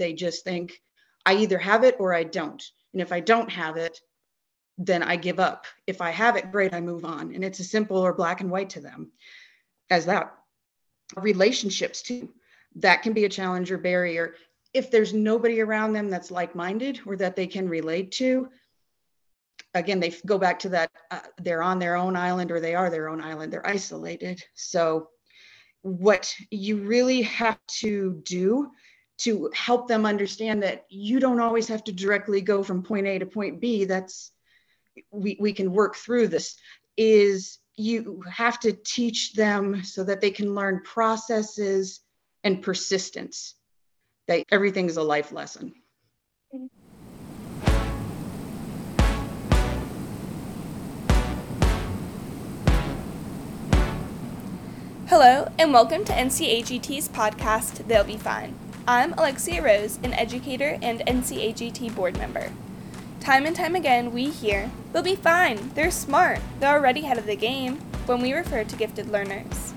They just think, I either have it or I don't. And if I don't have it, then I give up. If I have it, great, I move on. And it's as simple or black and white to them as that. Relationships, too, that can be a challenge or barrier. If there's nobody around them that's like minded or that they can relate to, again, they go back to that uh, they're on their own island or they are their own island, they're isolated. So, what you really have to do to help them understand that you don't always have to directly go from point A to point B, that's we, we can work through this, is you have to teach them so that they can learn processes and persistence. That everything's a life lesson. Hello, and welcome to NCAGT's podcast, They'll Be Fine. I'm Alexia Rose, an educator and NCAGT board member. Time and time again, we hear, they'll be fine, they're smart, they're already ahead of the game, when we refer to gifted learners.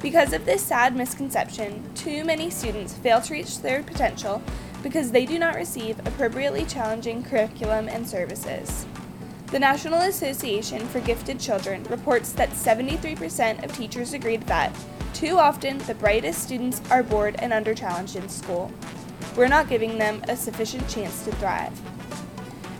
Because of this sad misconception, too many students fail to reach their potential because they do not receive appropriately challenging curriculum and services. The National Association for Gifted Children reports that 73% of teachers agreed that, too often, the brightest students are bored and under challenged in school. We're not giving them a sufficient chance to thrive.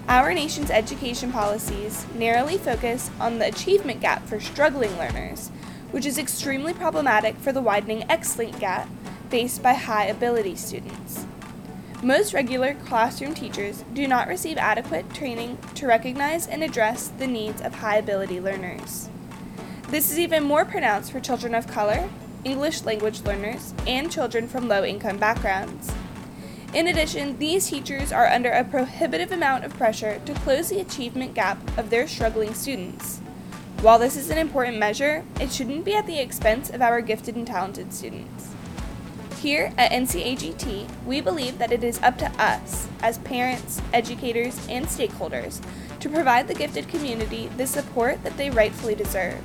Our nation's education policies narrowly focus on the achievement gap for struggling learners, which is extremely problematic for the widening excellence gap faced by high ability students. Most regular classroom teachers do not receive adequate training to recognize and address the needs of high ability learners. This is even more pronounced for children of color, English language learners, and children from low income backgrounds. In addition, these teachers are under a prohibitive amount of pressure to close the achievement gap of their struggling students. While this is an important measure, it shouldn't be at the expense of our gifted and talented students. Here at NCAGT, we believe that it is up to us, as parents, educators, and stakeholders, to provide the gifted community the support that they rightfully deserve.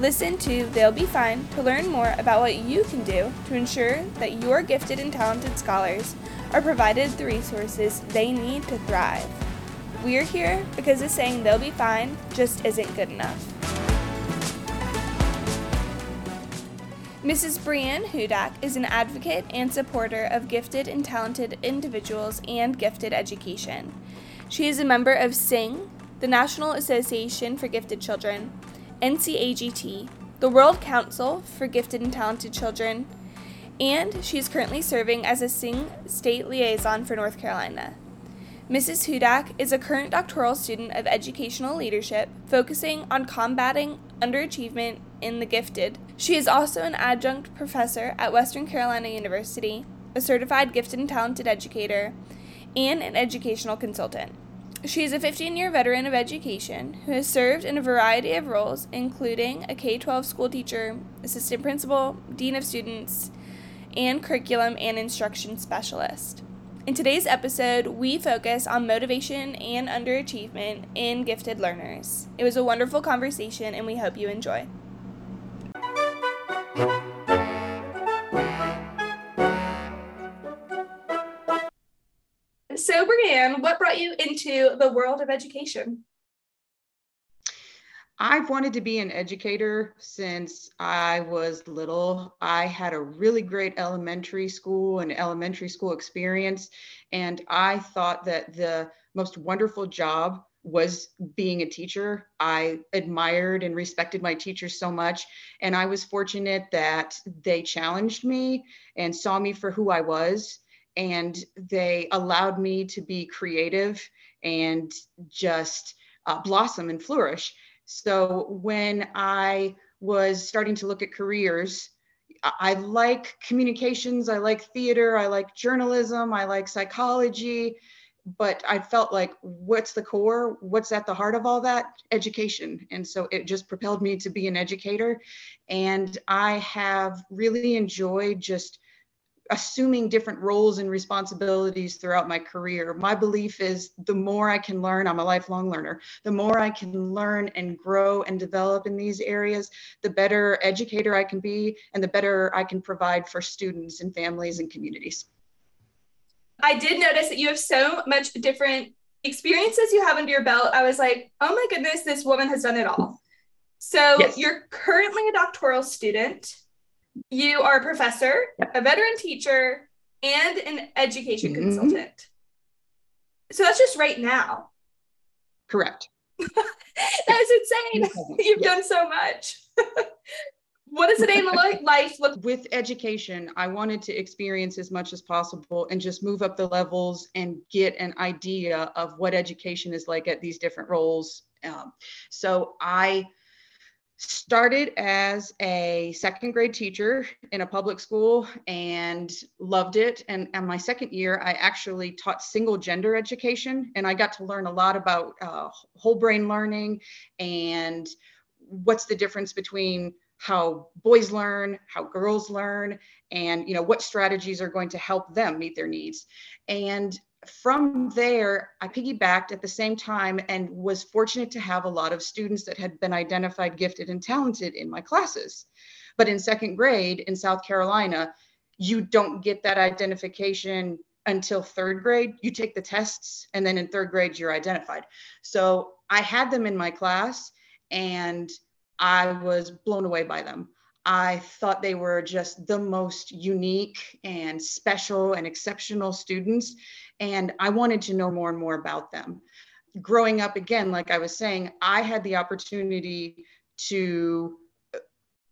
Listen to They'll Be Fine to learn more about what you can do to ensure that your gifted and talented scholars are provided the resources they need to thrive. We're here because the saying they'll be fine just isn't good enough. Mrs. Brianne Hudak is an advocate and supporter of gifted and talented individuals and gifted education. She is a member of SENG, the National Association for Gifted Children, NCAGT, the World Council for Gifted and Talented Children, and she is currently serving as a SENG state liaison for North Carolina. Mrs. Hudak is a current doctoral student of educational leadership, focusing on combating underachievement in the gifted. She is also an adjunct professor at Western Carolina University, a certified gifted and talented educator, and an educational consultant. She is a 15 year veteran of education who has served in a variety of roles, including a K 12 school teacher, assistant principal, dean of students, and curriculum and instruction specialist. In today's episode, we focus on motivation and underachievement in gifted learners. It was a wonderful conversation, and we hope you enjoy. Brianne, what brought you into the world of education? I've wanted to be an educator since I was little. I had a really great elementary school and elementary school experience, and I thought that the most wonderful job was being a teacher. I admired and respected my teachers so much, and I was fortunate that they challenged me and saw me for who I was, and they allowed me to be creative and just uh, blossom and flourish so when I was starting to look at careers, I like communications, I like theater, I like journalism, I like psychology, but I felt like what's the core? What's at the heart of all that? Education. And so it just propelled me to be an educator. And I have really enjoyed just assuming different roles and responsibilities throughout my career. My belief is the more I can learn, I'm a lifelong learner, the more I can learn and grow and develop in these areas, the better educator I can be and the better I can provide for students and families and communities. I did notice that you have so much different experiences you have under your belt. I was like, oh my goodness, this woman has done it all. So yes. you're currently a doctoral student. You are a professor, yep. a veteran teacher, and an education mm-hmm. consultant. So that's just right now. Correct. that's insane. You've done so much. what does a day in the life look with education i wanted to experience as much as possible and just move up the levels and get an idea of what education is like at these different roles um, so i started as a second grade teacher in a public school and loved it. And in my second year i actually taught single gender education and i got to learn a lot about uh, whole brain learning and what's the difference between how boys learn how girls learn and you know what strategies are going to help them meet their needs. And from there, I piggybacked at the same time and was fortunate to have a lot of students that had been identified gifted and talented in my classes. But in second grade in South Carolina, you don't get that identification until third grade. You take the tests, and then in third grade, you're identified. So I had them in my class, and I was blown away by them. I thought they were just the most unique and special and exceptional students. And I wanted to know more and more about them. Growing up, again, like I was saying, I had the opportunity to uh,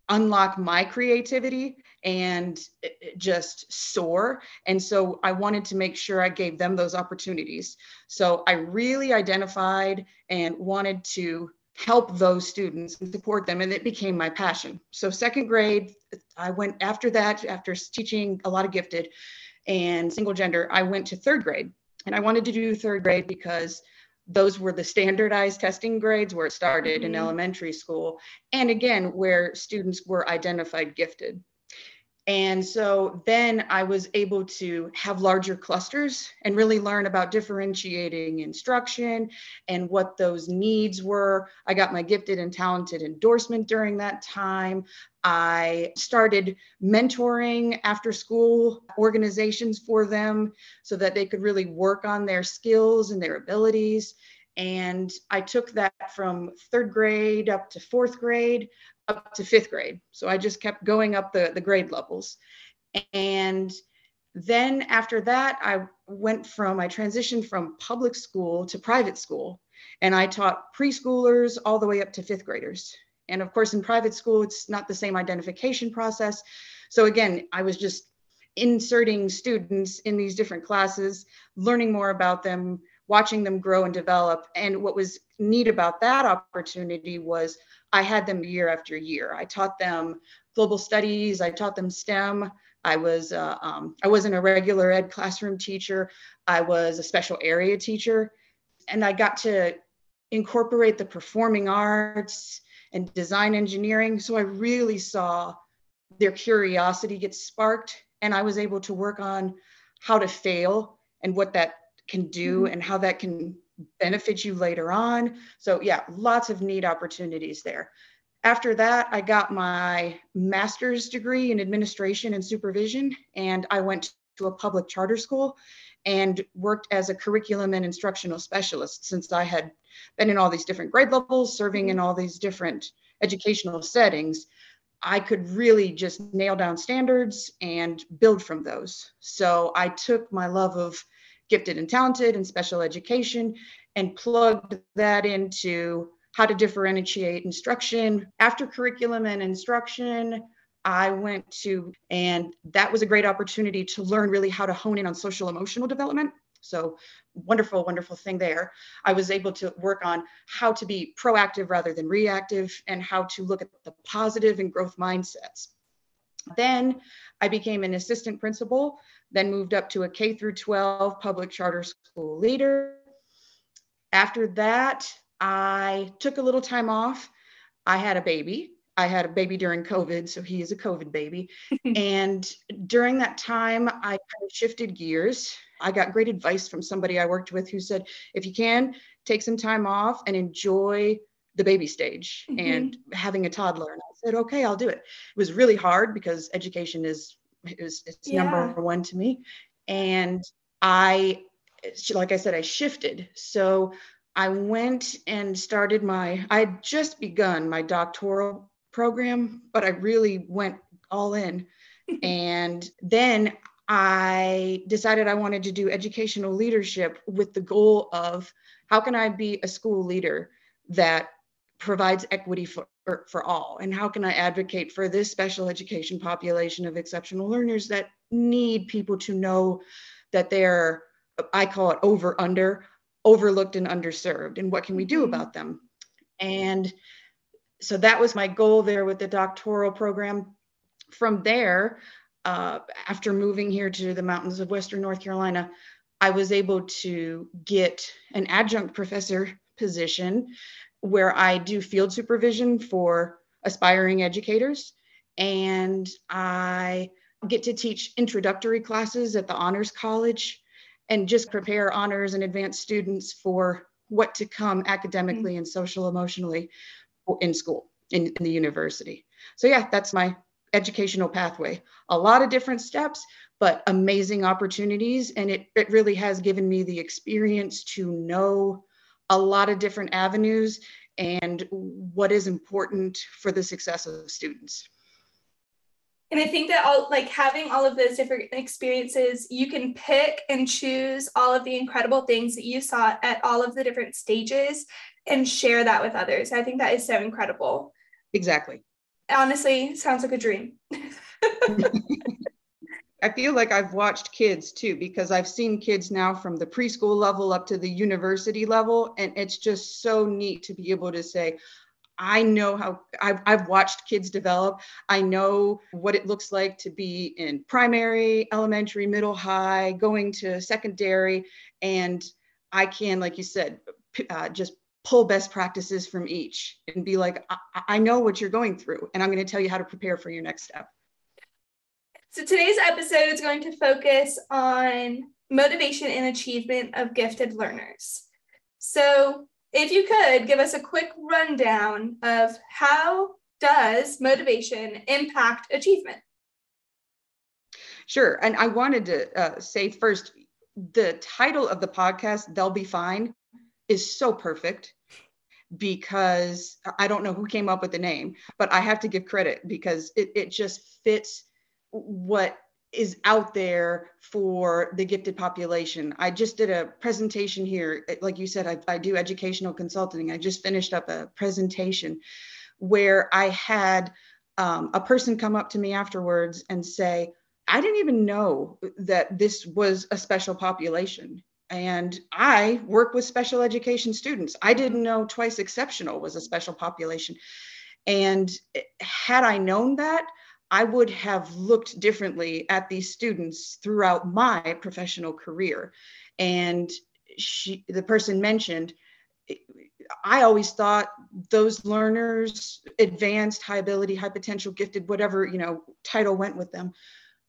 unlock my creativity and uh, uh, just soar. And so I wanted to make sure I gave them those opportunities. So I really identified and wanted to help those students and support them. And it became my passion. So, second grade, I went after that, after teaching a lot of gifted and single gender, I went to third grade. And I wanted to do third grade because those were the standardized testing grades where it started mm-hmm. in elementary school. And again, where students were identified gifted. And so then I was able to have larger clusters and really learn about differentiating instruction and what those needs were. I got my gifted and talented endorsement during that time. I started mentoring after school organizations for them so that they could really work on their skills and their abilities. And I took that from third grade up to fourth grade up to fifth grade. So I just kept going up the, the grade levels. And then after that, I went from, I transitioned from public school to private school. And I taught preschoolers all the way up to fifth graders. And of course, in private school, it's not the same identification process. So again, I was just inserting students in these different classes, learning more about them, watching them grow and develop. And what was neat about that opportunity was I had them year after year. I taught them global studies. I taught them STEM. I was uh, um, I wasn't a regular ed classroom teacher. I was a special area teacher, and I got to incorporate the performing arts and design engineering. So I really saw their curiosity get sparked, and I was able to work on how to fail and what that can do mm-hmm. and how that can benefit you later on. So, yeah, lots of neat opportunities there. After that, I got my master's degree in administration and supervision, and I went to a public charter school and worked as a curriculum and instructional specialist since I had been in all these different grade levels, serving in all these different educational settings. I could really just nail down standards and build from those. So I took my love of gifted and talented and special education and plugged that into how to differentiate instruction. After curriculum and instruction, I went to, and that was a great opportunity to learn really how to hone in on social emotional development. So, wonderful, wonderful thing there. I was able to work on how to be proactive rather than reactive and how to look at the positive and growth mindsets. Then I became an assistant principal, then moved up to a K through 12 public charter school leader. After that, I took a little time off. I had a baby. I had a baby during COVID, so he is a COVID baby. and during that time, I kind of shifted gears. I got great advice from somebody I worked with who said, if you can, take some time off and enjoy the baby stage mm-hmm. and having a toddler. And I said, okay, I'll do it. It was really hard because education is is it's yeah. number one to me. And I, like I said, I shifted. So I went and started my, I had just begun my doctoral program, but I really went all in. and then I decided I wanted to do educational leadership with the goal of how can I be a school leader that provides equity for, for, all? And how can I advocate for this special education population of exceptional learners that need people to know that they're, I call it over under, overlooked and underserved, and what can we do mm-hmm. about them? And so that was my goal there with the doctoral program. From there, uh, after moving here to the mountains of Western North Carolina, I was able to get an adjunct professor position where I do field supervision for aspiring educators. And I get to teach introductory classes at the Honors College and just prepare honors and advanced students for what to come academically mm-hmm. and social emotionally in school, in, in the university. So, yeah, that's my educational pathway. A lot of different steps, but amazing opportunities. And it, it really has given me the experience to know a lot of different avenues and what is important for the success of students. And I think that all like having all of those different experiences, you can pick and choose all of the incredible things that you saw at all of the different stages and share that with others. I think that is so incredible. Exactly. Honestly, sounds like a dream. I feel like I've watched kids too, because I've seen kids now from the preschool level up to the university level. And it's just so neat to be able to say, I know how I've, I've watched kids develop. I know what it looks like to be in primary, elementary, middle, high, going to secondary. And I can, like you said, uh, just pull best practices from each and be like, I, I know what you're going through, and I'm going to tell you how to prepare for your next step. So today's episode is going to focus on motivation and achievement of gifted learners. So if you could give us a quick rundown of how does motivation impact achievement? Sure. And I wanted to uh, say first, the title of the podcast, They'll Be Fine, is so perfect because I don't know who came up with the name, but I have to give credit because it, it just fits what is out there for the gifted population. I just did a presentation here. Like you said, I, I do educational consulting. I just finished up a presentation where I had um, a person come up to me afterwards and say, I didn't even know that this was a special population. And I work with special education students. I didn't know Twice Exceptional was a special population. And had I known that, I would have looked differently at these students throughout my professional career. And she, the person mentioned, I always thought those learners, advanced, high ability, high potential, gifted, whatever you know title went with them,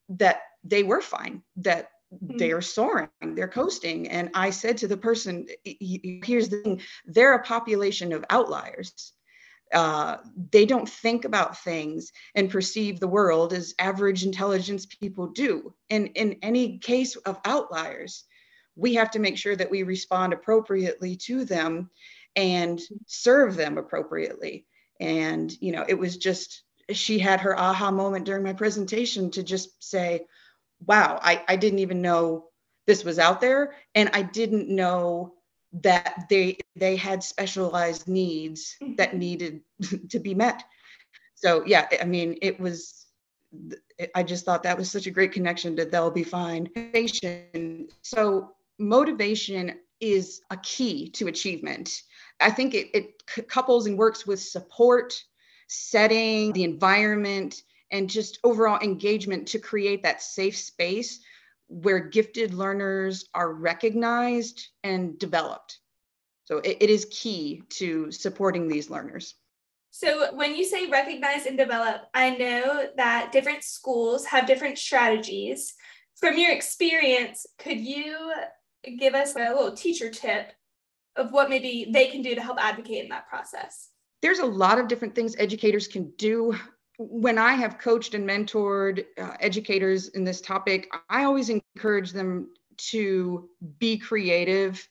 that they were fine, that mm-hmm. they are soaring, they're coasting. And I said to the person, "Here's the thing: they're a population of outliers." Uh, they don't think about things and perceive the world as average intelligence people do. And in any case of outliers, we have to make sure that we respond appropriately to them and serve them appropriately. And, you know, it was just, she had her aha moment during my presentation to just say, wow, I, I didn't even know this was out there. And I didn't know that they they had specialized needs that mm-hmm. needed to be met. So yeah i mean it was i just thought that was such a great connection to they'll be fine. Motivation. So motivation is a key to achievement. I think it, it couples and works with support setting the environment and just overall engagement to create that safe space where gifted learners are recognized and developed. So it, it is key to supporting these learners. So when you say recognize and develop, I know that different schools have different strategies. From your experience, could you give us a little teacher tip of what maybe they can do to help advocate in that process? There's a lot of different things educators can do when I have coached and mentored uh, educators in this topic, I always encourage them to be creative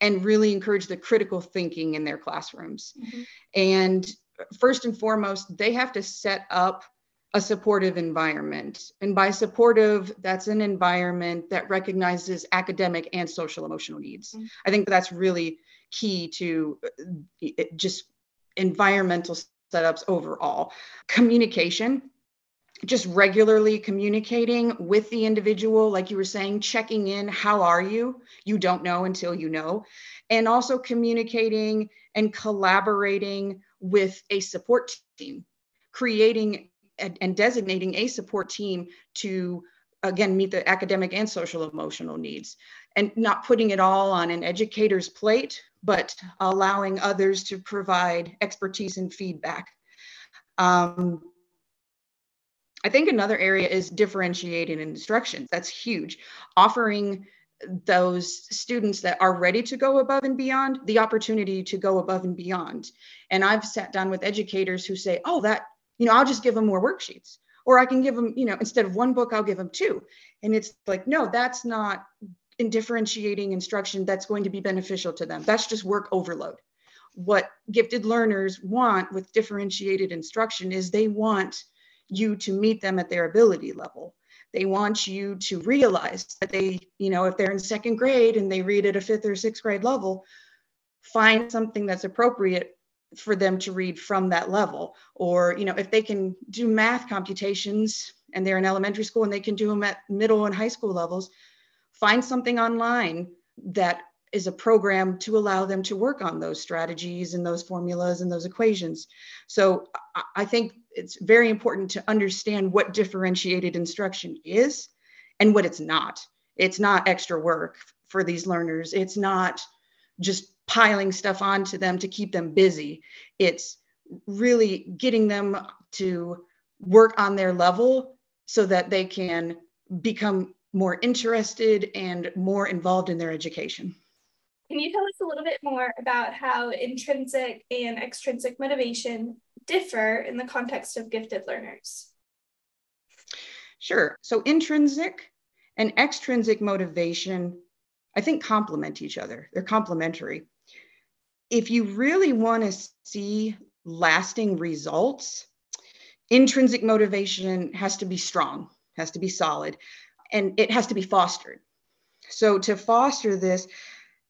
and really encourage the critical thinking in their classrooms. Mm-hmm. And first and foremost, they have to set up a supportive environment. And by supportive, that's an environment that recognizes academic and social emotional needs. Mm-hmm. I think that's really key to uh, just environmental setups overall. Communication, just regularly communicating with the individual, like you were saying, checking in, how are you? You don't know until you know. And also communicating and collaborating with a support team, creating and, designating a support team to again meet the academic and social emotional needs and not putting it all on an educator's plate but allowing others to provide expertise and feedback. Um, i think another area is differentiating instruction that's huge. Offering those students that are ready to go above and beyond the opportunity to go above and beyond. And i've sat down with educators who say oh that you know i'll just give them more worksheets. Or i can give them you know instead of one book i'll give them two. And it's like no that's not in differentiating instruction that's going to be beneficial to them. That's just work overload. What gifted learners want with differentiated instruction is they want you to meet them at their ability level. They want you to realize that they you know if they're in second grade and they read at a fifth or sixth grade level find something that's appropriate for them to read from that level. Or you know if they can do math computations and they're in elementary school and they can do them at middle and high school levels find something online that is a program to allow them to work on those strategies and those formulas and those equations. So i think it's very important to understand what differentiated instruction is and what it's not. It's not extra work for these learners. It's not just piling stuff onto them to keep them busy. It's really getting them to work on their level so that they can become more interested and more involved in their education. Can you tell us a little bit more about how intrinsic and extrinsic motivation differ in the context of gifted learners? Sure. So, intrinsic and extrinsic motivation, I think, complement each other. They're complementary if you really want to see lasting results, intrinsic motivation has to be strong, has to be solid, and it has to be fostered. So, to foster this,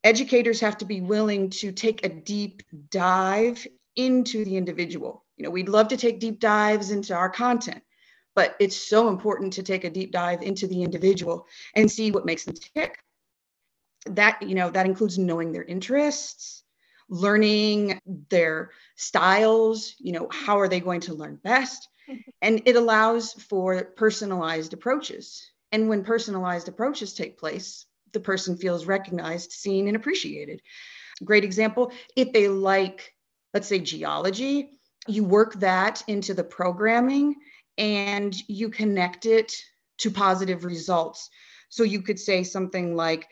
educators have to be willing to take a deep dive into the individual. You know, we'd love to take deep dives into our content, but it's so important to take a deep dive into the individual and see what makes them tick. That, you know, that includes knowing their interests, learning their styles, you know, how are they going to learn best? Mm-hmm. And it allows for personalized approaches. And when personalized approaches take place, the person feels recognized, seen, and appreciated. Great example if they like, let's say, geology, you work that into the programming and you connect it to positive results. So you could say something like,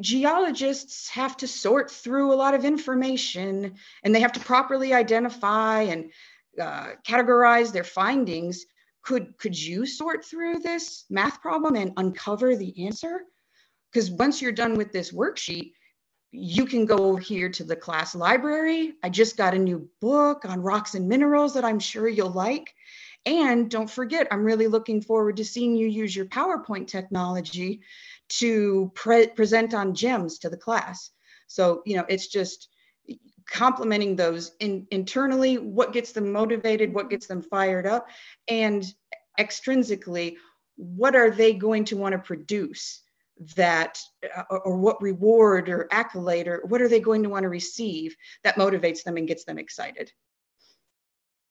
geologists have to sort through a lot of information and they have to properly identify and uh, categorize their findings could could you sort through this math problem and uncover the answer? Because once you're done with this worksheet you can go over here to the class library. I just got a new book on rocks and minerals that i'm sure you'll like. And don't forget i'm really looking forward to seeing you use your powerpoint technology to pre- present on gems to the class. So, you know, it's just complementing those in, internally, what gets them motivated, what gets them fired up, and extrinsically, what are they going to want to produce that, uh, or, or what reward or accolade, or what are they going to want to receive that motivates them and gets them excited.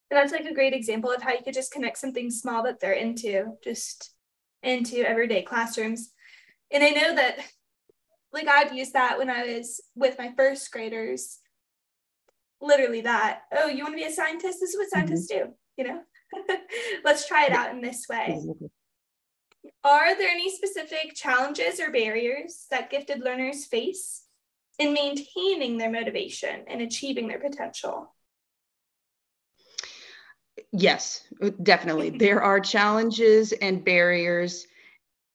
And that's like a great example of how you could just connect something small that they're into, just into everyday classrooms. And I know that like I've used that when I was with my first graders. Literally that. Oh, you want to be a scientist? This is what mm-hmm. scientists mm-hmm. do, you know? Let's try it out in this way. Are there any specific challenges or barriers that gifted learners face in maintaining their motivation and achieving their potential? Yes, definitely. there are challenges and barriers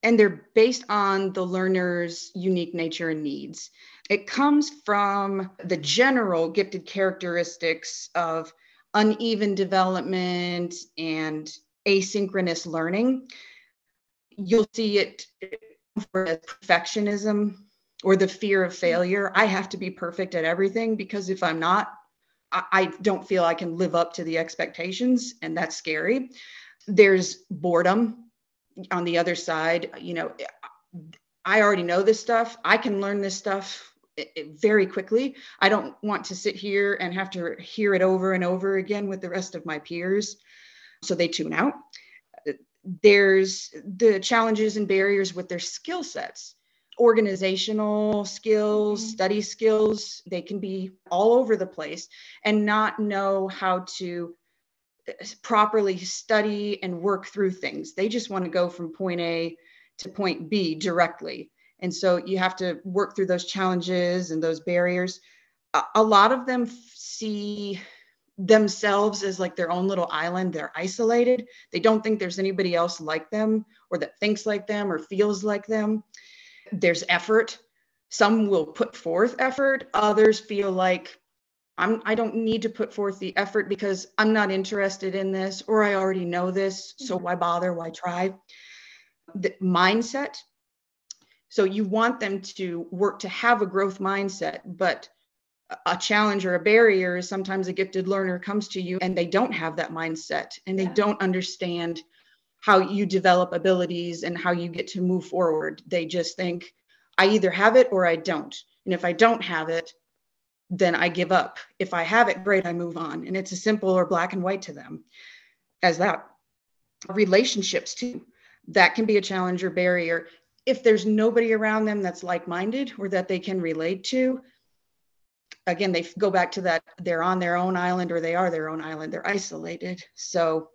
and they're based on the learner's unique nature and needs. It comes from the general gifted characteristics of uneven development and asynchronous learning. You'll see it for perfectionism or the fear of failure. I have to be perfect at everything because if I'm not, I, don't feel I can live up to the expectations, and that's scary. There's boredom on the other side. You know, I already know this stuff. I can learn this stuff very quickly. I don't want to sit here and have to hear it over and over again with the rest of my peers. So they tune out. There's the challenges and barriers with their skill sets, organizational skills, mm-hmm. study skills. They can be all over the place and not know how to uh, properly study and work through things. They just want to go from point A to point B directly and so you have to work through those challenges and those barriers. A, a lot of them see themselves as like their own little island. They're isolated. They don't think there's anybody else like them or that thinks like them or feels like them. There's effort. Some will put forth effort. Others feel like I'm, I don't need to put forth the effort because I'm not interested in this or I already know this. So mm-hmm. why bother? Why try? The mindset so you want them to work to have a growth mindset, but a challenge or a barrier is sometimes a gifted learner comes to you and they don't have that mindset and they yeah. don't understand how you develop abilities and how you get to move forward. They just think, I either have it or I don't. And if I don't have it, then I give up. If I have it, great, I move on. And it's as simple or black and white to them as that. Relationships, too, that can be a challenge or barrier if there's nobody around them that's like-minded or that they can relate to again they go back to that they're on their own island or they are their own island they're isolated. So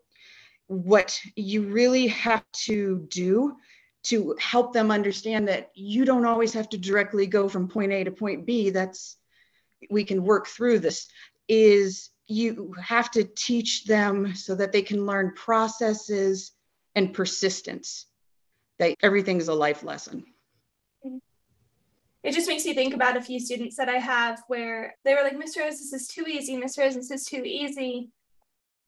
what you really have to do to help them understand that you don't always have to directly go from point A to point B that's we can work through this is you have to teach them so that they can learn processes and persistence that everything's a life lesson. It just makes me think about a few students that I have where they were like, Miss Rose, this is too easy. Miss Rose, this is too easy.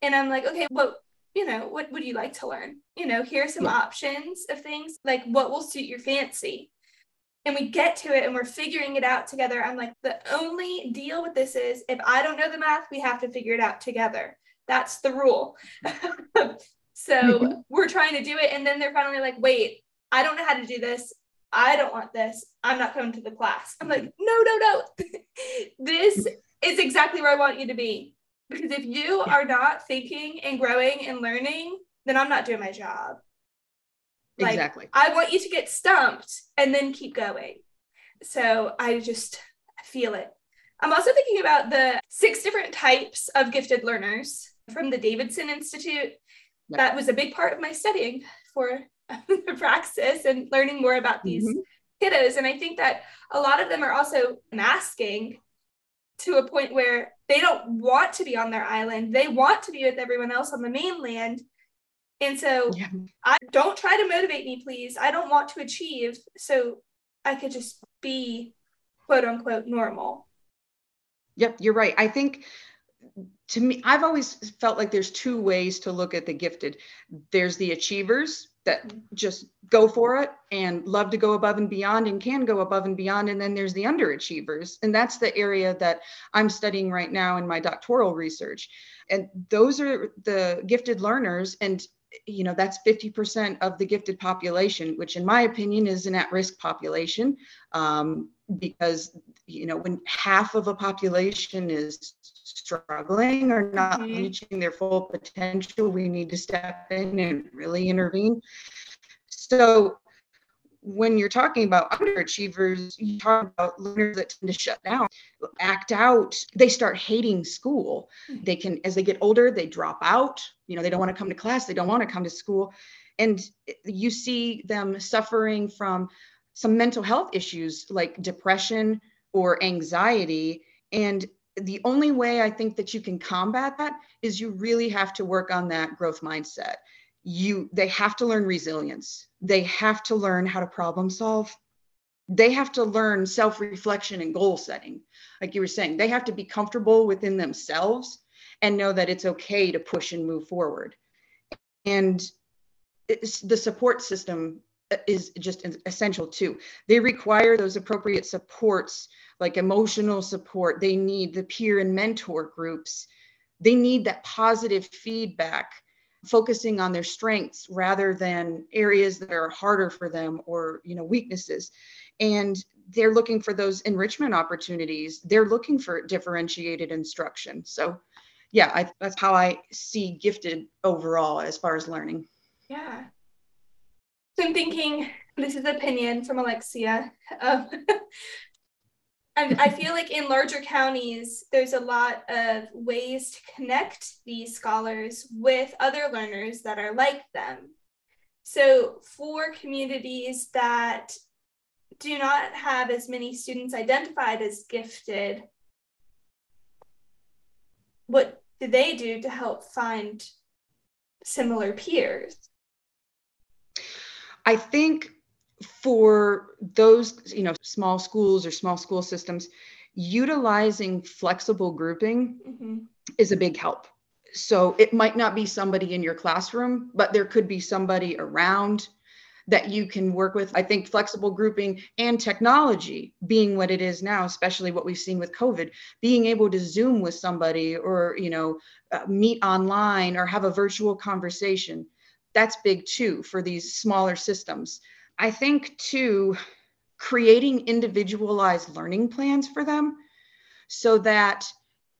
And I'm like, okay, well, you know, what would you like to learn? You know, here are some yeah. options of things, like what will suit your fancy. And we get to it and we're figuring it out together. I'm like, the only deal with this is if I don't know the math, we have to figure it out together. That's the rule. so we're trying to do it. And then they're finally like, wait, I don't know how to do this. I don't want this. I'm not coming to the class. I'm like, mm-hmm. no, no, no. this is exactly where I want you to be. Because if you are not thinking and growing and learning, then I'm not doing my job. Like, exactly. I want you to get stumped and then keep going. So I just feel it. I'm also thinking about the six different types of gifted learners from the Davidson Institute. Yep. That was a big part of my studying for the praxis and learning more about these mm-hmm. kiddos. And I think that a lot of them are also masking to a point where they don't want to be on their island. They want to be with everyone else on the mainland. And so yeah. I don't try to motivate me, please. I don't want to achieve. So I could just be quote unquote normal. Yep, you're right. I think to me, I've always felt like there's two ways to look at the gifted. There's the achievers that just go for it and love to go above and beyond and can go above and beyond. And then there's the underachievers. And that's the area that I'm studying right now in my doctoral research. And those are the gifted learners. And you know that's 50% of the gifted population which in my opinion is an at-risk population um, because you know when half of a population is struggling or not mm-hmm. reaching their full potential, we need to step in and really intervene. So when you're talking about underachievers, you talk about learners that tend to shut down, act out. They start hating school. Mm-hmm. They can, as they get older, they drop out. You know, they don't want to come to class. They don't want to come to school. And you see them suffering from some mental health issues like depression or anxiety. And the only way I think that you can combat that is you really have to work on that growth mindset. you they have to learn resilience they have to learn how to problem solve they have to learn self-reflection and goal setting like you were saying they have to be comfortable within themselves and know that it's okay to push and move forward and the support system is just essential too. They require those appropriate supports like emotional support. They need the peer and mentor groups. They need that positive feedback focusing on their strengths rather than areas that are harder for them or you know weaknesses. And they're looking for those enrichment opportunities. They're looking for differentiated instruction. So yeah I, that's how i see gifted overall as far as learning. Yeah so i'm thinking this is opinion from alexia um, I, I feel like in larger counties, there's a lot of ways to connect these scholars with other learners that are like them. So, for communities that do not have as many students identified as gifted, what do they do to help find similar peers? I think for those you know small schools or small school systems utilizing flexible grouping mm-hmm. is a big help so it might not be somebody in your classroom but there could be somebody around that you can work with i think flexible grouping and technology being what it is now especially what we've seen with covid being able to zoom with somebody or you know uh, meet online or have a virtual conversation that's big too for these smaller systems. I think too, creating individualized learning plans for them so that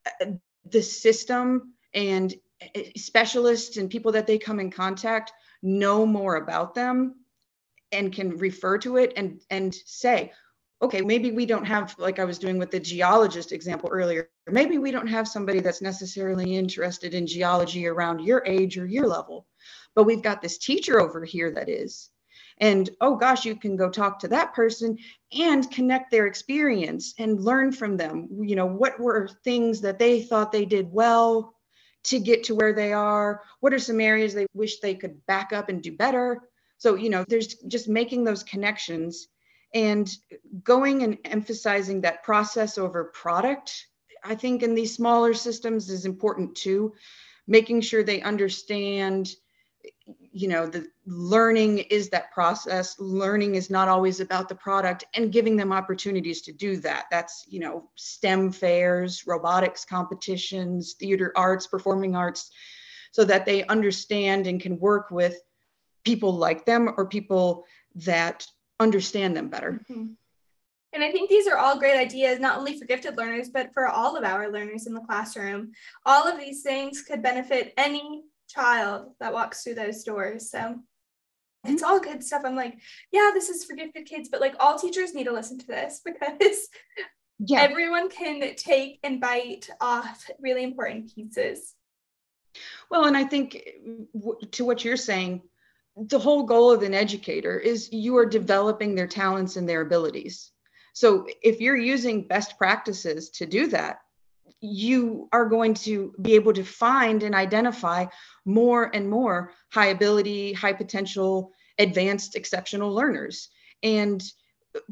uh, the system and uh, specialists and people that they come in contact know more about them and can refer to it and and say okay maybe we don't have like i was doing with the geologist example earlier maybe we don't have somebody that's necessarily interested in geology around your age or your level but we've got this teacher over here that is. And oh gosh you can go talk to that person and connect their experience and learn from them. You know what were things that they thought they did well to get to where they are? What are some areas they wish they could back up and do better? So you know there's just making those connections and going and emphasizing that process over product. I think in these smaller systems is important too making sure they understand you know the learning is that process learning is not always about the product and giving them opportunities to do that that's you know stem fairs robotics competitions theater arts performing arts so that they understand and can work with people like them or people that understand them better mm-hmm. And I think these are all great ideas, not only for gifted learners, but for all of our learners in the classroom. All of these things could benefit any child that walks through those doors. So it's mm-hmm. all good stuff. I'm like, yeah, this is for gifted kids, but like all teachers need to listen to this because yeah. everyone can take and bite off really important pieces. Well, and I think to what you're saying, the whole goal of an educator is you are developing their talents and their abilities. So if you're using best practices to do that, you are going to be able to find and identify more and more high ability, high potential, advanced, exceptional learners. And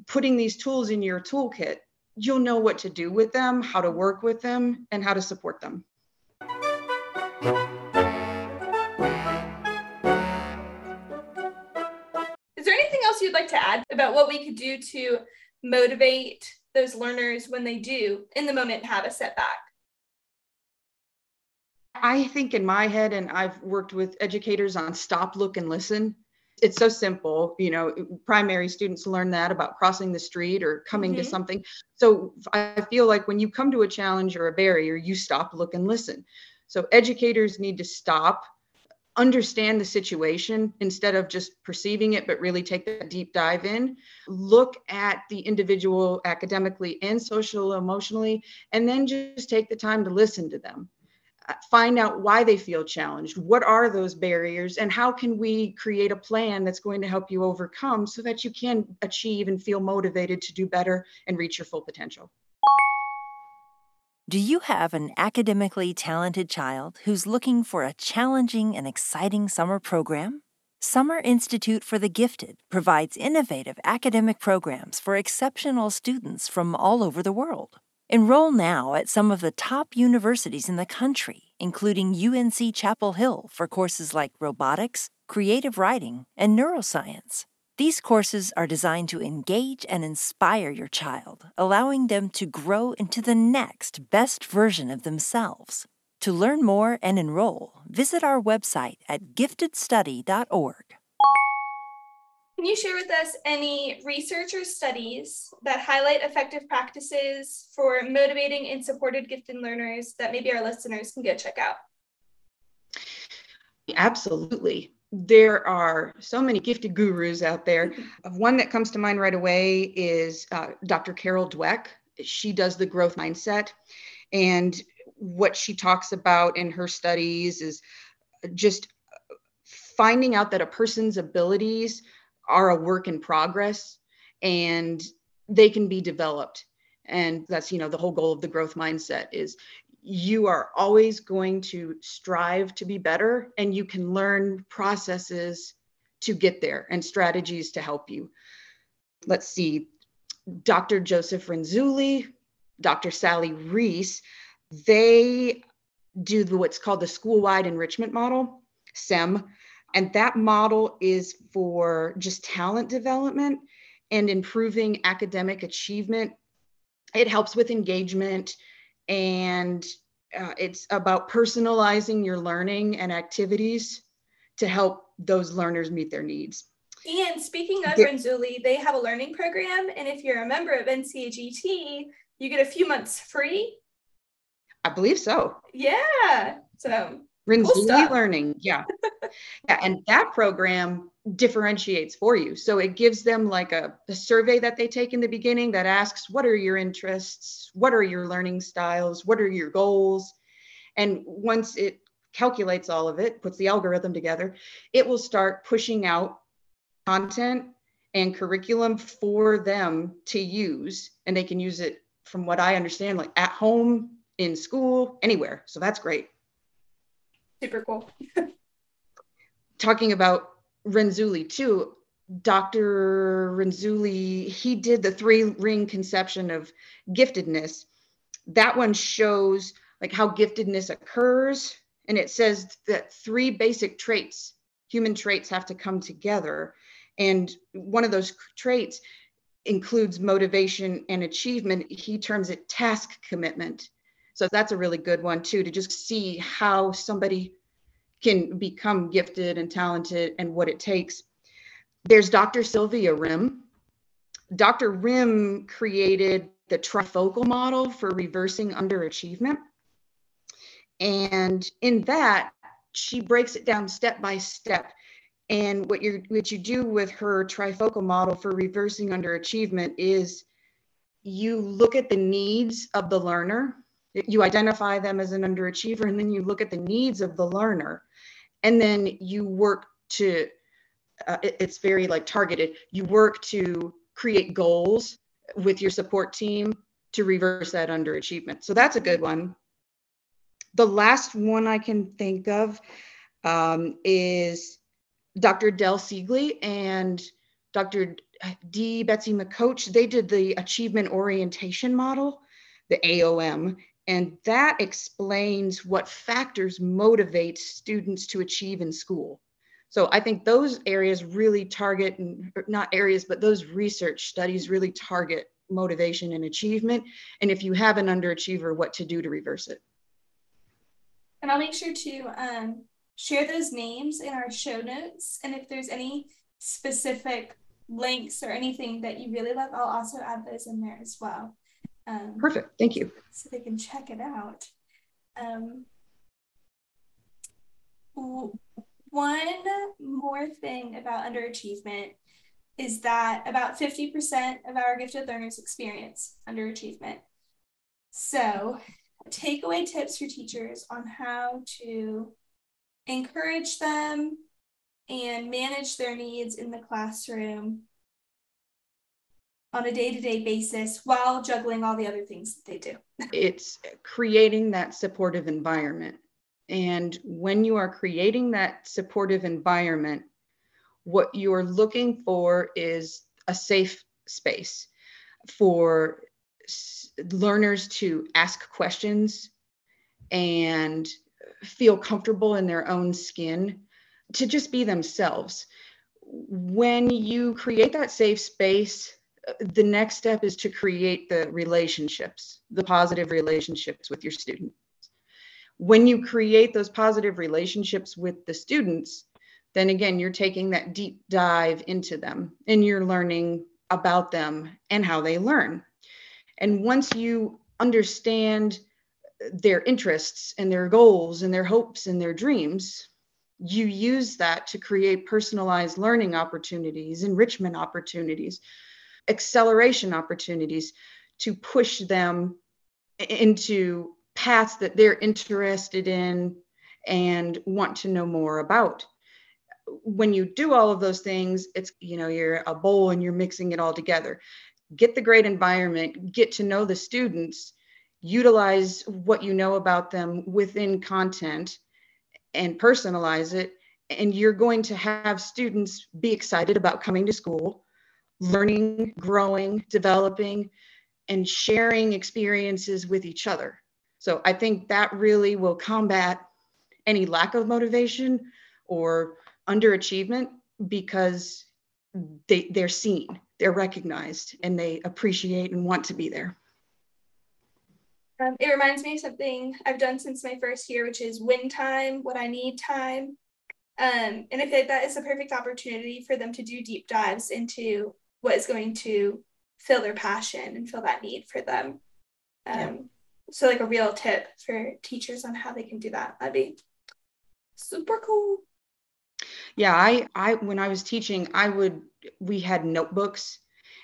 putting these tools in your toolkit, you'll know what to do with them, how to work with them, and how to support them. Is there anything else you'd like to add about what we could do to motivate those learners when they do in the moment have a setback? I think in my head, and I've worked with educators on stop, look, and listen. It's so simple. You know, primary students learn that about crossing the street or coming mm-hmm. to something. So I feel like when you come to a challenge or a barrier, you stop, look, and listen. So educators need to stop, understand the situation instead of just perceiving it, but really take that deep dive in, look at the individual academically and social emotionally, and then just take the time to listen to them. Uh, find out why they feel challenged. What are those barriers, and how can we create a plan that's going to help you overcome so that you can achieve and feel motivated to do better and reach your full potential? Do you have an academically talented child who's looking for a challenging and exciting summer program? Summer Institute for the Gifted provides innovative academic programs for exceptional students from all over the world. Enroll now at some of the top universities in the country, including UNC Chapel Hill for courses like robotics, creative writing, and neuroscience. These courses are designed to engage and inspire your child, allowing them to grow into the next best version of themselves. To learn more and enroll, visit our website at giftedstudy.org. Can you share with us any research or studies that highlight effective practices for motivating and supported gifted learners that maybe our listeners can go check out? Absolutely there are so many gifted gurus out there. Mm-hmm. One that comes to mind right away is uh, Dr. Carol Dweck. She does the growth mindset. And what she talks about in her studies is just finding out that a person's abilities are a work in progress and they can be developed and that's you know the whole goal of the growth mindset is you are always going to strive to be better and you can learn processes to get there and strategies to help you. Let's see, Dr. Joseph Renzulli, Dr. Sally Reis, they do what's called the school-wide enrichment model, SEM, and that model is for just talent development and improving academic achievement. It helps with engagement, and uh, it's about personalizing your learning and activities to help those learners meet their needs. And speaking of Renzulli, they have a learning program, and if you're a member of NCAGT, you get a few months free. I believe so. Yeah. So Renzulli cool Learning, yeah, yeah, and that program differentiates for you. So it gives them like a, a survey that they take in the beginning that asks, what are your interests? What are your learning styles? What are your goals? And once it calculates all of it, puts the algorithm together, it will start pushing out content and curriculum for them to use. And they can use it from what I understand, like at home, in school, anywhere. So that's great. Super cool. Talking about Renzulli too. Dr. Renzulli, he did the three ring conception of giftedness. That one shows like how giftedness occurs. And it says that three basic traits, human traits, have to come together. And one of those traits includes motivation and achievement. He terms it task commitment. So that's a really good one too, to just see how somebody can become gifted and talented and what it takes. There's Dr. Sylvia Rimm. Dr. Rimm created the trifocal model for reversing underachievement. And in that, she breaks it down step by step. And what you what you do with her trifocal model for reversing underachievement is you look at the needs of the learner, you identify them as an underachiever, and then you look at the needs of the learner and then you work to uh, it, it's very like targeted. You work to create goals with your support team to reverse that underachievement. So that's a good one. The last one i can think of um, is dr del Siegle and dr d. Betsy mccoach. They did the achievement orientation model the aom and that explains what factors motivate students to achieve in school. So I think those areas really target, not areas, but those research studies really target motivation and achievement. And if you have an underachiever, what to do to reverse it. And I'll make sure to um, share those names in our show notes. And if there's any specific links or anything that you really love, I'll also add those in there as well. Um, Perfect. Thank you. So they can check it out. Um, one more thing about underachievement is that about 50% of our gifted learners experience underachievement. So, takeaway tips for teachers on how to encourage them and manage their needs in the classroom on a day-to-day basis while juggling all the other things that they do. It's creating that supportive environment. And when you are creating that supportive environment what you're looking for is a safe space for learners to ask questions and feel comfortable in their own skin to just be themselves. When you create that safe space the next step is to create the relationships, the positive relationships with your students. When you create those positive relationships with the students, then again, you're taking that deep dive into them and you're learning about them and how they learn. And once you understand their interests and their goals and their hopes and their dreams, you use that to create personalized learning opportunities, enrichment opportunities acceleration opportunities to push them into paths that they're interested in and want to know more about. When you do all of those things it's you know you're a bowl and you're mixing it all together. Get the great environment get to know the students utilize what you know about them within content and personalize it and you're going to have students be excited about coming to school learning, growing, developing, and sharing experiences with each other. So I think that really will combat any lack of motivation or underachievement because they, they're seen, they're recognized, and they appreciate and want to be there. Um, it reminds me of something I've done since my first year, which is win time, what I need time. Um, and I like that is a perfect opportunity for them to do deep dives into what is going to fill their passion and fill that need for them. Um, yeah. So, like a real tip for teachers on how they can do that. That'd be super cool. Yeah, I, I, when I was teaching, I would, we had notebooks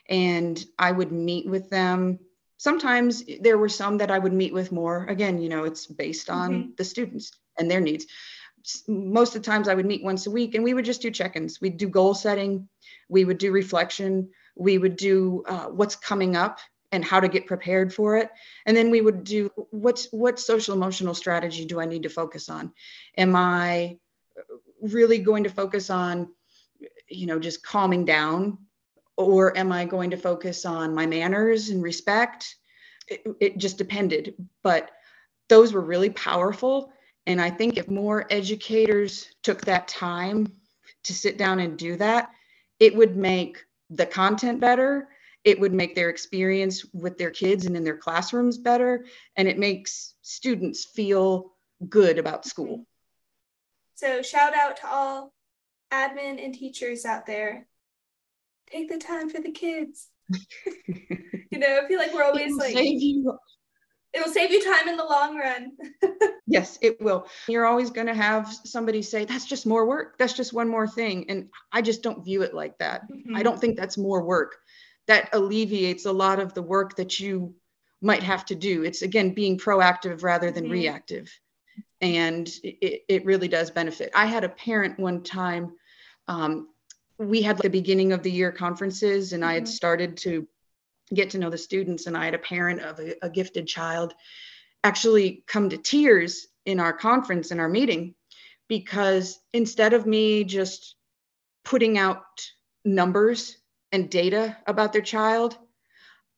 and I would meet with them. Sometimes there were some that I would meet with more. Again, you know, it's based on mm-hmm. the students and their needs. Most of the times I would meet once a week and we would just do check ins. We'd do goal setting we would do reflection we would do uh, what's coming up and how to get prepared for it. And then we would do what's what social emotional strategy do i need to focus on? Am i really going to focus on you know just calming down? Or am i going to focus on my manners and respect? It, it just depended but those were really powerful. And i think if more educators took that time to sit down and do that it would make the content better. It would make their experience with their kids and in their classrooms better. And it makes students feel good about mm-hmm. school. So shout out to all admin and teachers out there. Take the time for the kids. You know i feel like we're always like save you it will save you time in the long run. yes, it will. You're always going to have somebody say, that's just more work. That's just one more thing. And I just don't view it like that. Mm-hmm. I don't think that's more work. That alleviates a lot of the work that you might have to do. It's again being proactive rather than mm-hmm. reactive. And it, it really does benefit. I had a parent one time. Um, we had like the beginning of the year conferences, and mm-hmm. I had mm-hmm. started to get to know the students. And I had a parent of a, a gifted child actually come to tears in our conference in our meeting because instead of me just putting out numbers and data about their child,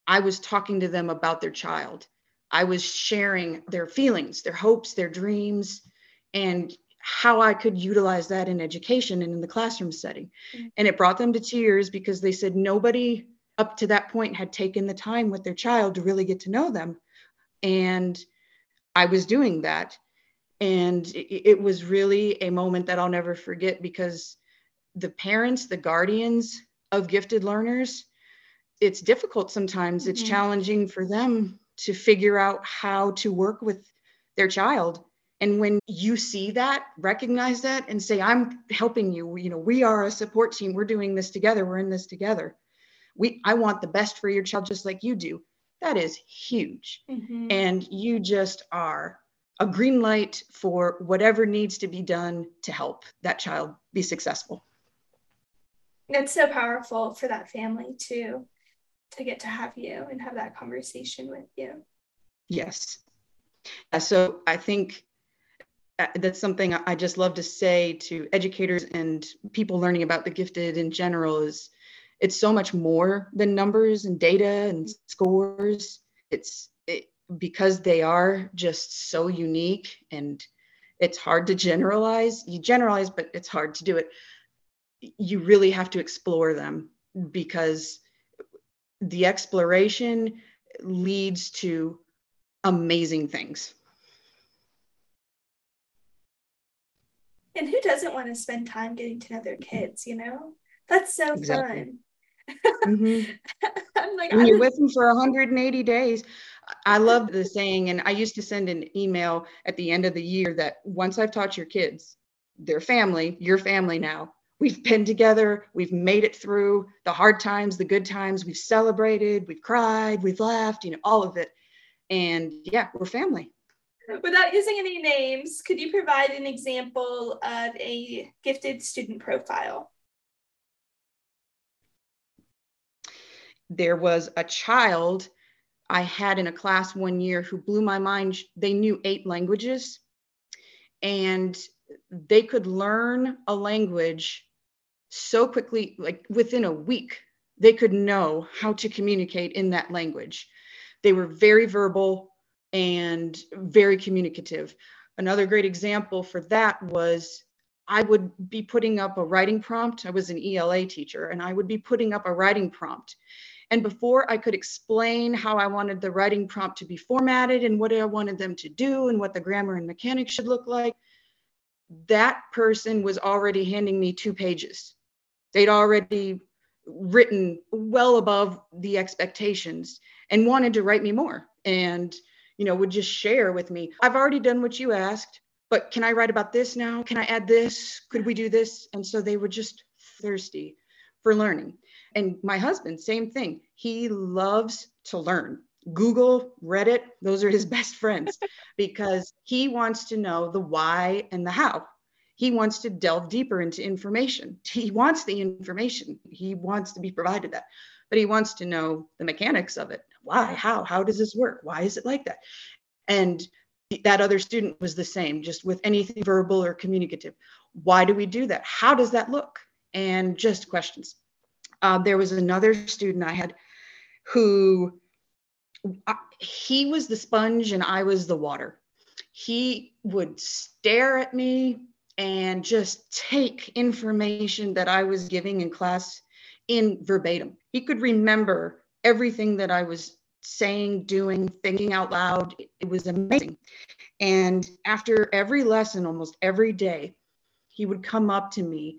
I was talking to them about their child. I was sharing their feelings, their hopes, their dreams, and how I could utilize that in education and in the classroom setting. Mm-hmm. And it brought them to tears because they said nobody up to that point had taken the time with their child to really get to know them. And i was doing that. And it, it was really a moment that i'll never forget because the parents the guardians of gifted learners it's difficult sometimes. Mm-hmm. it's challenging for them to figure out how to work with their child. And when you see that recognize that and say i'm helping you. You know we are a support team. We're doing this together. We're in this together we i want the best for your child just like you do that is huge mm-hmm. and you just are a green light for whatever needs to be done to help that child be successful it's so powerful for that family too to get to have you and have that conversation with you. Yes. So I think uh, that's something I just love to say to educators and people learning about the gifted in general is it's so much more than numbers and data and scores. It's it, because they are just so unique and it's hard to generalize. You generalize, but it's hard to do it. You really have to explore them because the exploration leads to amazing things. And who doesn't want to spend time getting to know their kids, you know? That's so exactly. fun. Mm-hmm. I'm like, when you're with them for 180 days, I love the saying, and I used to send an email at the end of the year that once I've taught your kids, their family, your family now, we've been together, we've made it through the hard times, the good times, we've celebrated, we've cried, we've laughed, you know, all of it. And yeah, we're family. Without using any names, could you provide an example of a gifted student profile? There was a child I had in a class one year who blew my mind. They knew eight languages and they could learn a language so quickly, like within a week, they could know how to communicate in that language. They were very verbal, and very communicative. Another great example for that was I would be putting up a writing prompt. I was an ELA teacher, and I would be putting up a writing prompt. And before I could explain how I wanted the writing prompt to be formatted and what I wanted them to do and what the grammar and mechanics should look like, that person was already handing me two pages. They'd already written well above the expectations and wanted to write me more. And you know, would just share with me, I've already done what you asked, but can I write about this now? Can I add this? Could we do this? And so they were just thirsty for learning. And my husband, same thing. He loves to learn. Google, Reddit, those are his best friends because he wants to know the why and the how. He wants to delve deeper into information. He wants the information. He wants to be provided that, but he wants to know the mechanics of it why how how does this work why is it like that and that other student was the same just with anything verbal or communicative why do we do that how does that look and just questions uh, there was another student i had who uh, he was the sponge and i was the water he would stare at me and just take information that i was giving in class in verbatim he could remember everything that I was saying, doing, thinking out loud. It was amazing. And after every lesson, almost every day, he would come up to me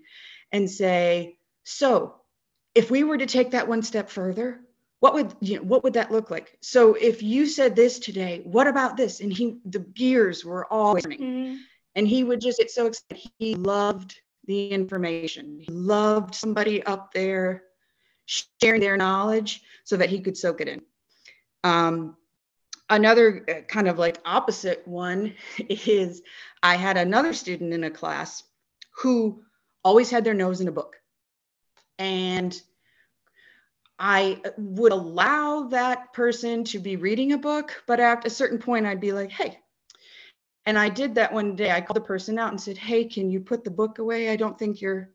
and say, So, if we were to take that one step further, what would you know what would that look like so if you said this today what about this and he the gears were all turning mm-hmm. and he would just get so excited he loved the information he loved somebody up there sharing their knowledge so that he could soak it in. Um, another uh, kind of like opposite one is I had another student in a class who always had their nose in a book. And I would allow that person to be reading a book, but at a certain point, I'd be like, hey, and I did that one day. I called the person out and said, hey, can you put the book away? I don't think you're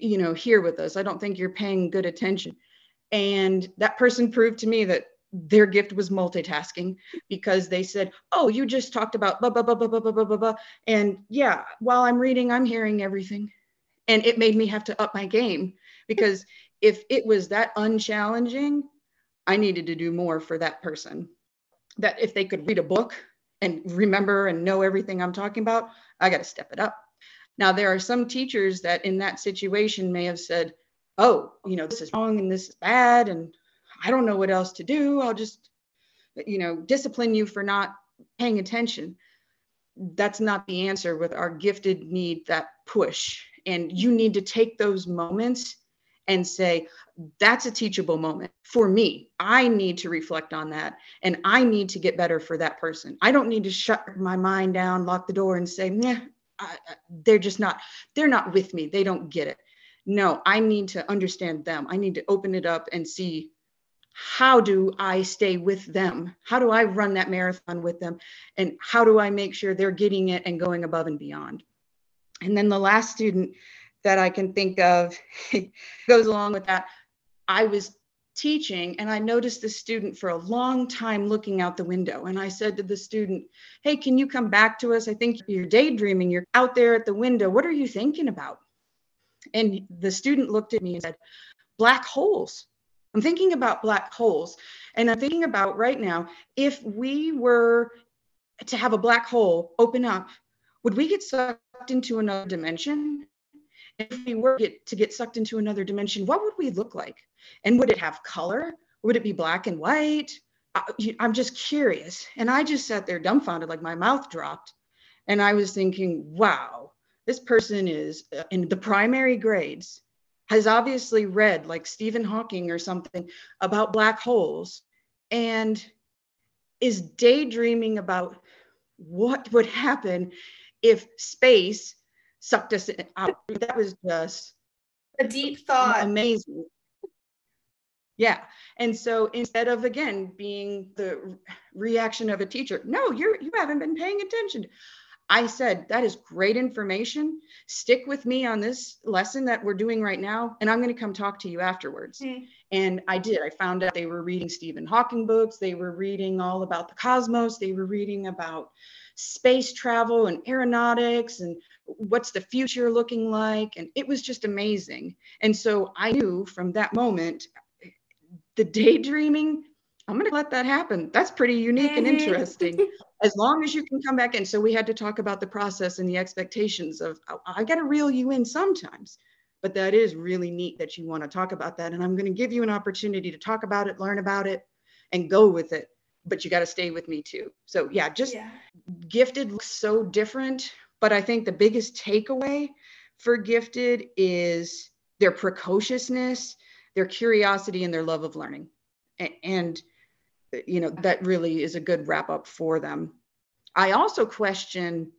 you know here with us i don't think you're paying good attention and that person proved to me that their gift was multitasking because they said oh you just talked about blah blah blah blah blah blah blah blah and yeah while i'm reading i'm hearing everything and it made me have to up my game because if it was that unchallenging i needed to do more for that person that if they could read a book and remember and know everything i'm talking about i got to step it up now, there are some teachers that in that situation may have said, oh, you know, this is wrong and this is bad, and I don't know what else to do. I'll just, you know, discipline you for not paying attention. That's not the answer with our gifted need that push. And you need to take those moments and say, that's a teachable moment for me. I need to reflect on that and I need to get better for that person. I don't need to shut my mind down, lock the door, and say, yeah, they're just not they're not with me they don't get it no i need to understand them i need to open it up and see how do I stay with them? How do I run that marathon with them? And how do I make sure they're getting it and going above and beyond? And then the last student that I can think of goes along with that. I was teaching and I noticed the student for a long time looking out the window. And I said to the student, Hey, can you come back to us? I think you're daydreaming. You're out there at the window. What are you thinking about? And the student looked at me and said, Black holes. I'm thinking about black holes. And I'm thinking about right now if we were to have a black hole open up, would we get sucked into another dimension? If we were get, to get sucked into another dimension, what would we look like? And would it have color? Would it be black and white? I, I'm just curious. And I just sat there dumbfounded, like my mouth dropped. And I was thinking, wow, this person is uh, in the primary grades, has obviously read like Stephen Hawking or something about black holes and is daydreaming about what would happen if space sucked us out. That was just a deep thought. Amazing. Yeah. And so instead of again being the reaction of a teacher, no, you're you haven't been paying attention. I said, that is great information. Stick with me on this lesson that we're doing right now, and I'm going to come talk to you afterwards. Mm. And I did. I found out they were reading Stephen Hawking books, they were reading all about the cosmos, they were reading about space travel and aeronautics and what's the future looking like. And it was just amazing. And so I knew from that moment, the daydreaming I'm going to let that happen. That's pretty unique and interesting. as long as you can come back in. So we had to talk about the process and the expectations of oh, I got to reel you in sometimes. But that is really neat that you want to talk about that. And I'm going to give you an opportunity to talk about it, learn about it, and go with it. But you got to stay with me too. So yeah, just yeah. gifted looks so different. But I think the biggest takeaway for gifted is their precociousness, their curiosity, and their love of learning. And you know that really is a good wrap up for them. I also question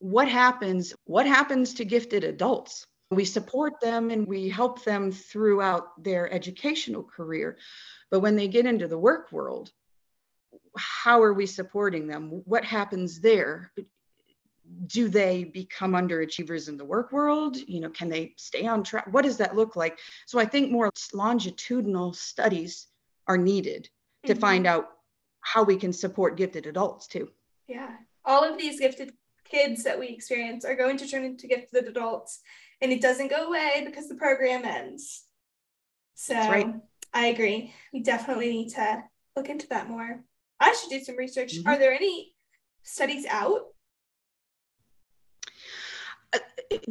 what happens what happens to gifted adults. We support them and we help them throughout their educational career but when they get into the work world how are we supporting them? What happens there do they become underachievers in the work world you know can they stay on track what does that look like so i think more longitudinal studies are needed to mm-hmm. find out how we can support gifted adults too. Yeah. All of these gifted kids that we experience are going to turn into gifted adults and it doesn't go away because the program ends. So right. I agree. We definitely need to look into that more. I should do some research. Mm-hmm. Are there any studies out?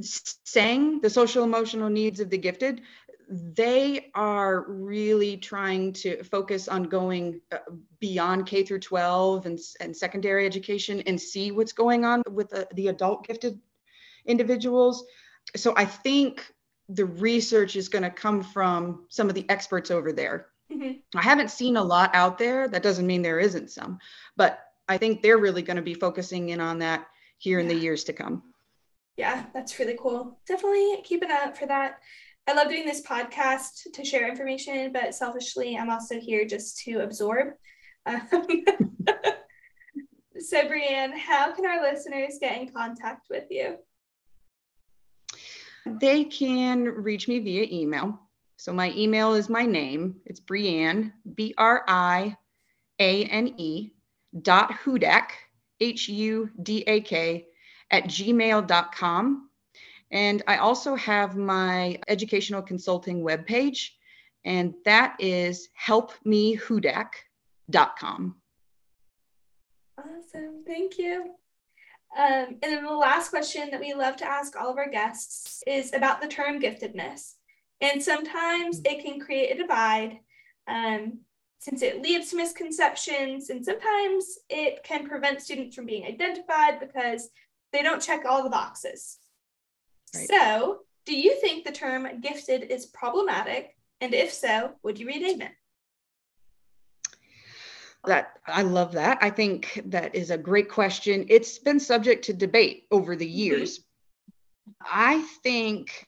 SENG the social emotional needs of the gifted they are really trying to focus on going uh, beyond K through 12 and, and secondary education and see what's going on with the, the adult gifted individuals. So I think the research is going to come from some of the experts over there. Mm-hmm. I haven't seen a lot out there. That doesn't mean there isn't some, but I think they're really going to be focusing in on that here in the years to come. Yeah, that's really cool. Definitely keep an eye out for that. I love doing this podcast to share information, but selfishly, I'm also here just to absorb. Um, so, Brianne, how can our listeners get in contact with you? They can reach me via email. So, my email is my name. It's Brianne, B R I A N E, dot Hudak, H U D A K, at gmail.com. And I also have my educational consulting webpage, and that is helpmehudak.com. Awesome. Thank you. Um, and then the last question that we love to ask all of our guests is about the term giftedness. And sometimes it can create a divide um, since it leads to misconceptions, and sometimes it can prevent students from being identified because they don't check all the boxes. Right. So, do you think the term gifted is problematic? And if so, would you rename it? That I love that. I think that is a great question. It's been subject to debate over the mm-hmm. years. Mm-hmm. I think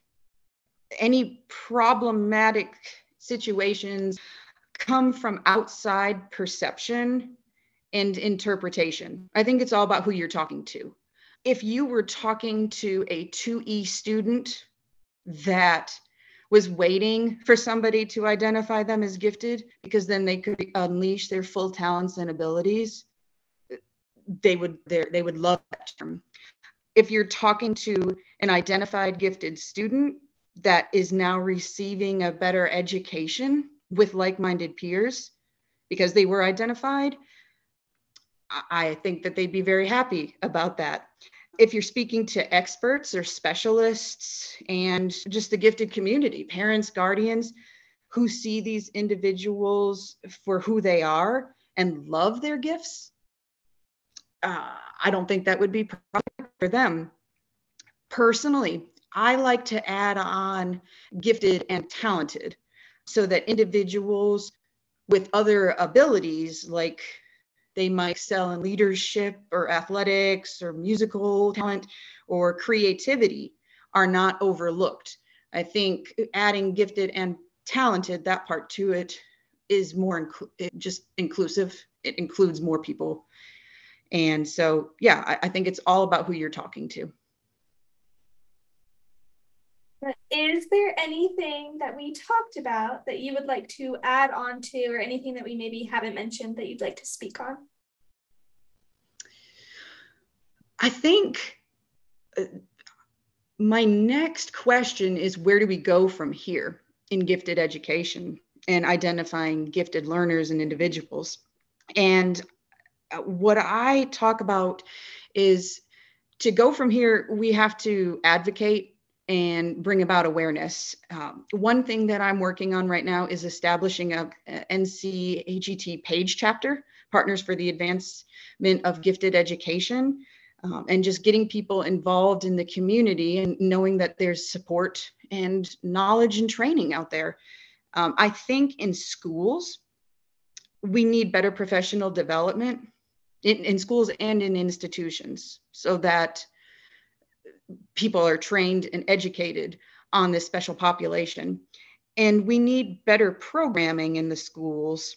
any problematic situations come from outside perception and interpretation. I think it's all about who you're talking to. If you were talking to a 2E student that was waiting for somebody to identify them as gifted because then they could unleash their full talents and abilities they would they would love that term. If you're talking to an identified gifted student that is now receiving a better education with like-minded peers because they were identified i think that they'd be very happy about that if you're speaking to experts or specialists and just the gifted community, parents, guardians who see these individuals for who they are and love their gifts, uh, I don't think that would be for them. Personally, I like to add on gifted and talented so that individuals with other abilities like they might excel in leadership or athletics or musical talent or creativity are not overlooked. I think adding gifted and talented, that part to it is more inc- just inclusive. It includes more people. And so, yeah, I, I think it's all about who you're talking to. Is there anything that we talked about that you would like to add on to, or anything that we maybe haven't mentioned that you'd like to speak on? I think uh, my next question is where do we go from here in gifted education and identifying gifted learners and individuals? And uh, what I talk about is to go from here, we have to advocate and bring about awareness. Um, one thing that I'm working on right now is establishing a, a NCAGT page chapter, Partners for the Advancement of Gifted Education, um, and just getting people involved in the community and knowing that there's support and knowledge and training out there. Um, I think in schools, we need better professional development in, in schools and in institutions so that people are trained and educated on this special population. And we need better programming in the schools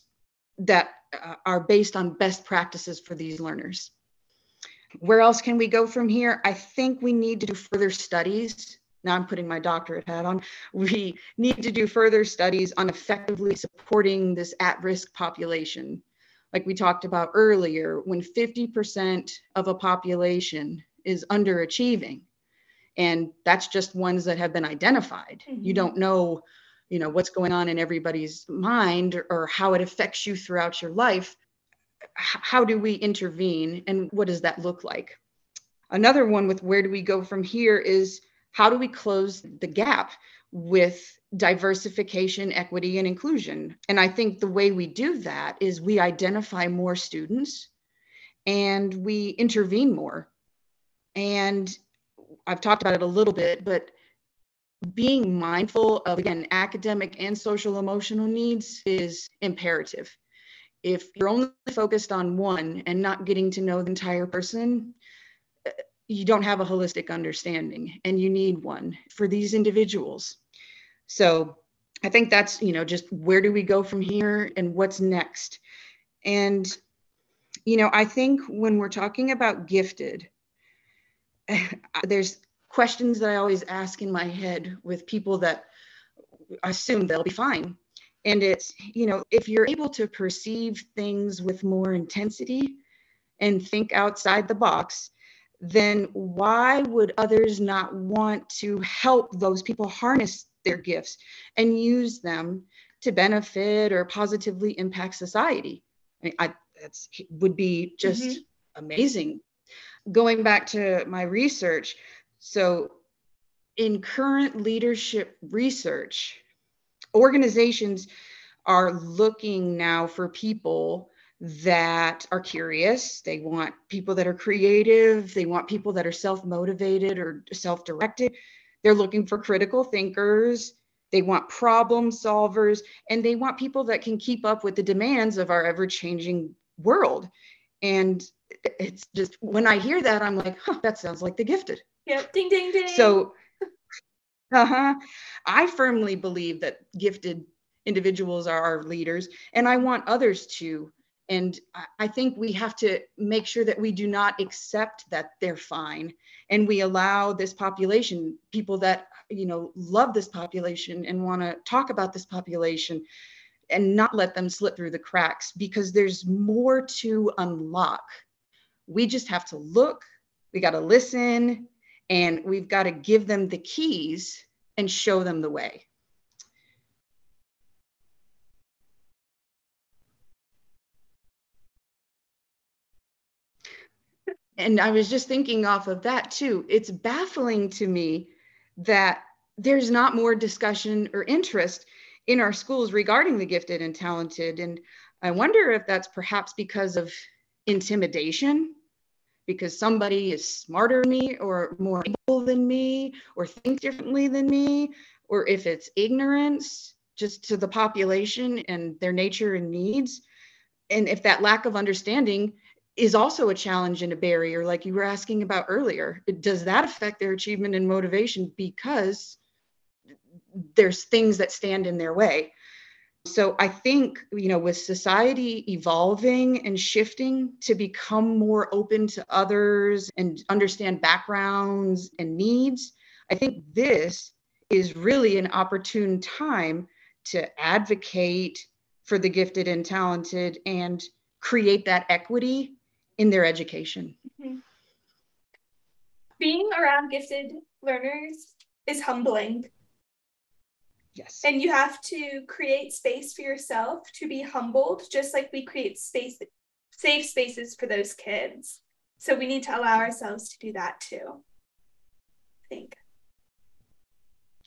that uh, are based on best practices for these learners. Where else can we go from here? I think we need to do further studies. Now I'm putting my doctorate hat on. We need to do further studies on effectively supporting this at risk population. Like we talked about earlier, when 50% of a population is underachieving, and that's just ones that have been identified. Mm-hmm. you don't know you know what's going on in everybody's mind or, or how it affects you throughout your life. H- how do we intervene and what does that look like? Another one with where do we go from here is how do we close the gap with diversification equity and inclusion? And i think the way we do that is we identify more students and we intervene more. And I've talked about it a little bit, but being mindful of again academic and social emotional needs is imperative. If you're only focused on one and not getting to know the entire person, you don't have a holistic understanding and you need one for these individuals. So I think that's, you know, just where do we go from here and what's next? And, you know, I think when we're talking about gifted, there's questions that I always ask in my head with people that assume they'll be fine. And it's, you know, if you're able to perceive things with more intensity and think outside the box, then why would others not want to help those people harness their gifts and use them to benefit or positively impact society? I mean, I, that's would be just mm-hmm. amazing going back to my research, so in current leadership research, organizations are looking now for people that are curious. They want people that are creative. They want people that are self motivated or self directed. They're looking for critical thinkers. They want problem solvers. And they want people that can keep up with the demands of our ever changing world. And it's just when I hear that, I'm like, huh, that sounds like the gifted. Yep. Ding, ding, ding. So, uh huh. I firmly believe that gifted individuals are our leaders, and I want others to. And I think we have to make sure that we do not accept that they're fine and we allow this population, people that, you know, love this population and want to talk about this population and not let them slip through the cracks because there's more to unlock. We just have to look, we got to listen, and we've got to give them the keys and show them the way. And I was just thinking off of that too. It's baffling to me that there's not more discussion or interest in our schools regarding the gifted and talented. And I wonder if that's perhaps because of intimidation, because somebody is smarter than me or more able than me or thinks differently than me, or if it's ignorance just to the population and their nature and needs. And if that lack of understanding is also a challenge and a barrier, like you were asking about earlier, does that affect their achievement and motivation because there's things that stand in their way. So I think, you know, with society evolving and shifting to become more open to others and understand backgrounds and needs, I think this is really an opportune time to advocate for the gifted and talented and create that equity in their education. Mm-hmm. Being around gifted learners is humbling Yes. And you have to create space for yourself to be humbled, just like we create space, safe spaces for those kids. So we need to allow ourselves to do that too. I think.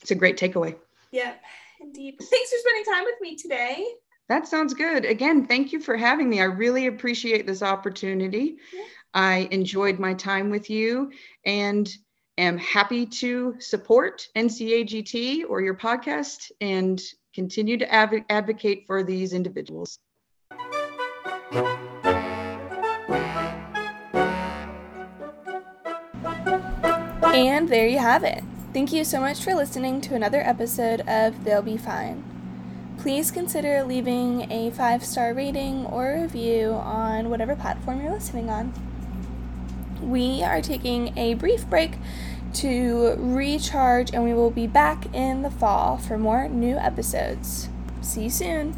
It's a great takeaway. Yep, indeed. Thanks for spending time with me today. That sounds good. Again, thank you for having me. I really appreciate this opportunity. Yeah. I enjoyed my time with you and am happy to support NCAGT or your podcast and continue to adv- advocate for these individuals. And there you have it. Thank you so much for listening to another episode of They'll Be Fine. Please consider leaving a five star rating or review on whatever platform you're listening on. We are taking a brief break to recharge, and we will be back in the fall for more new episodes. See you soon.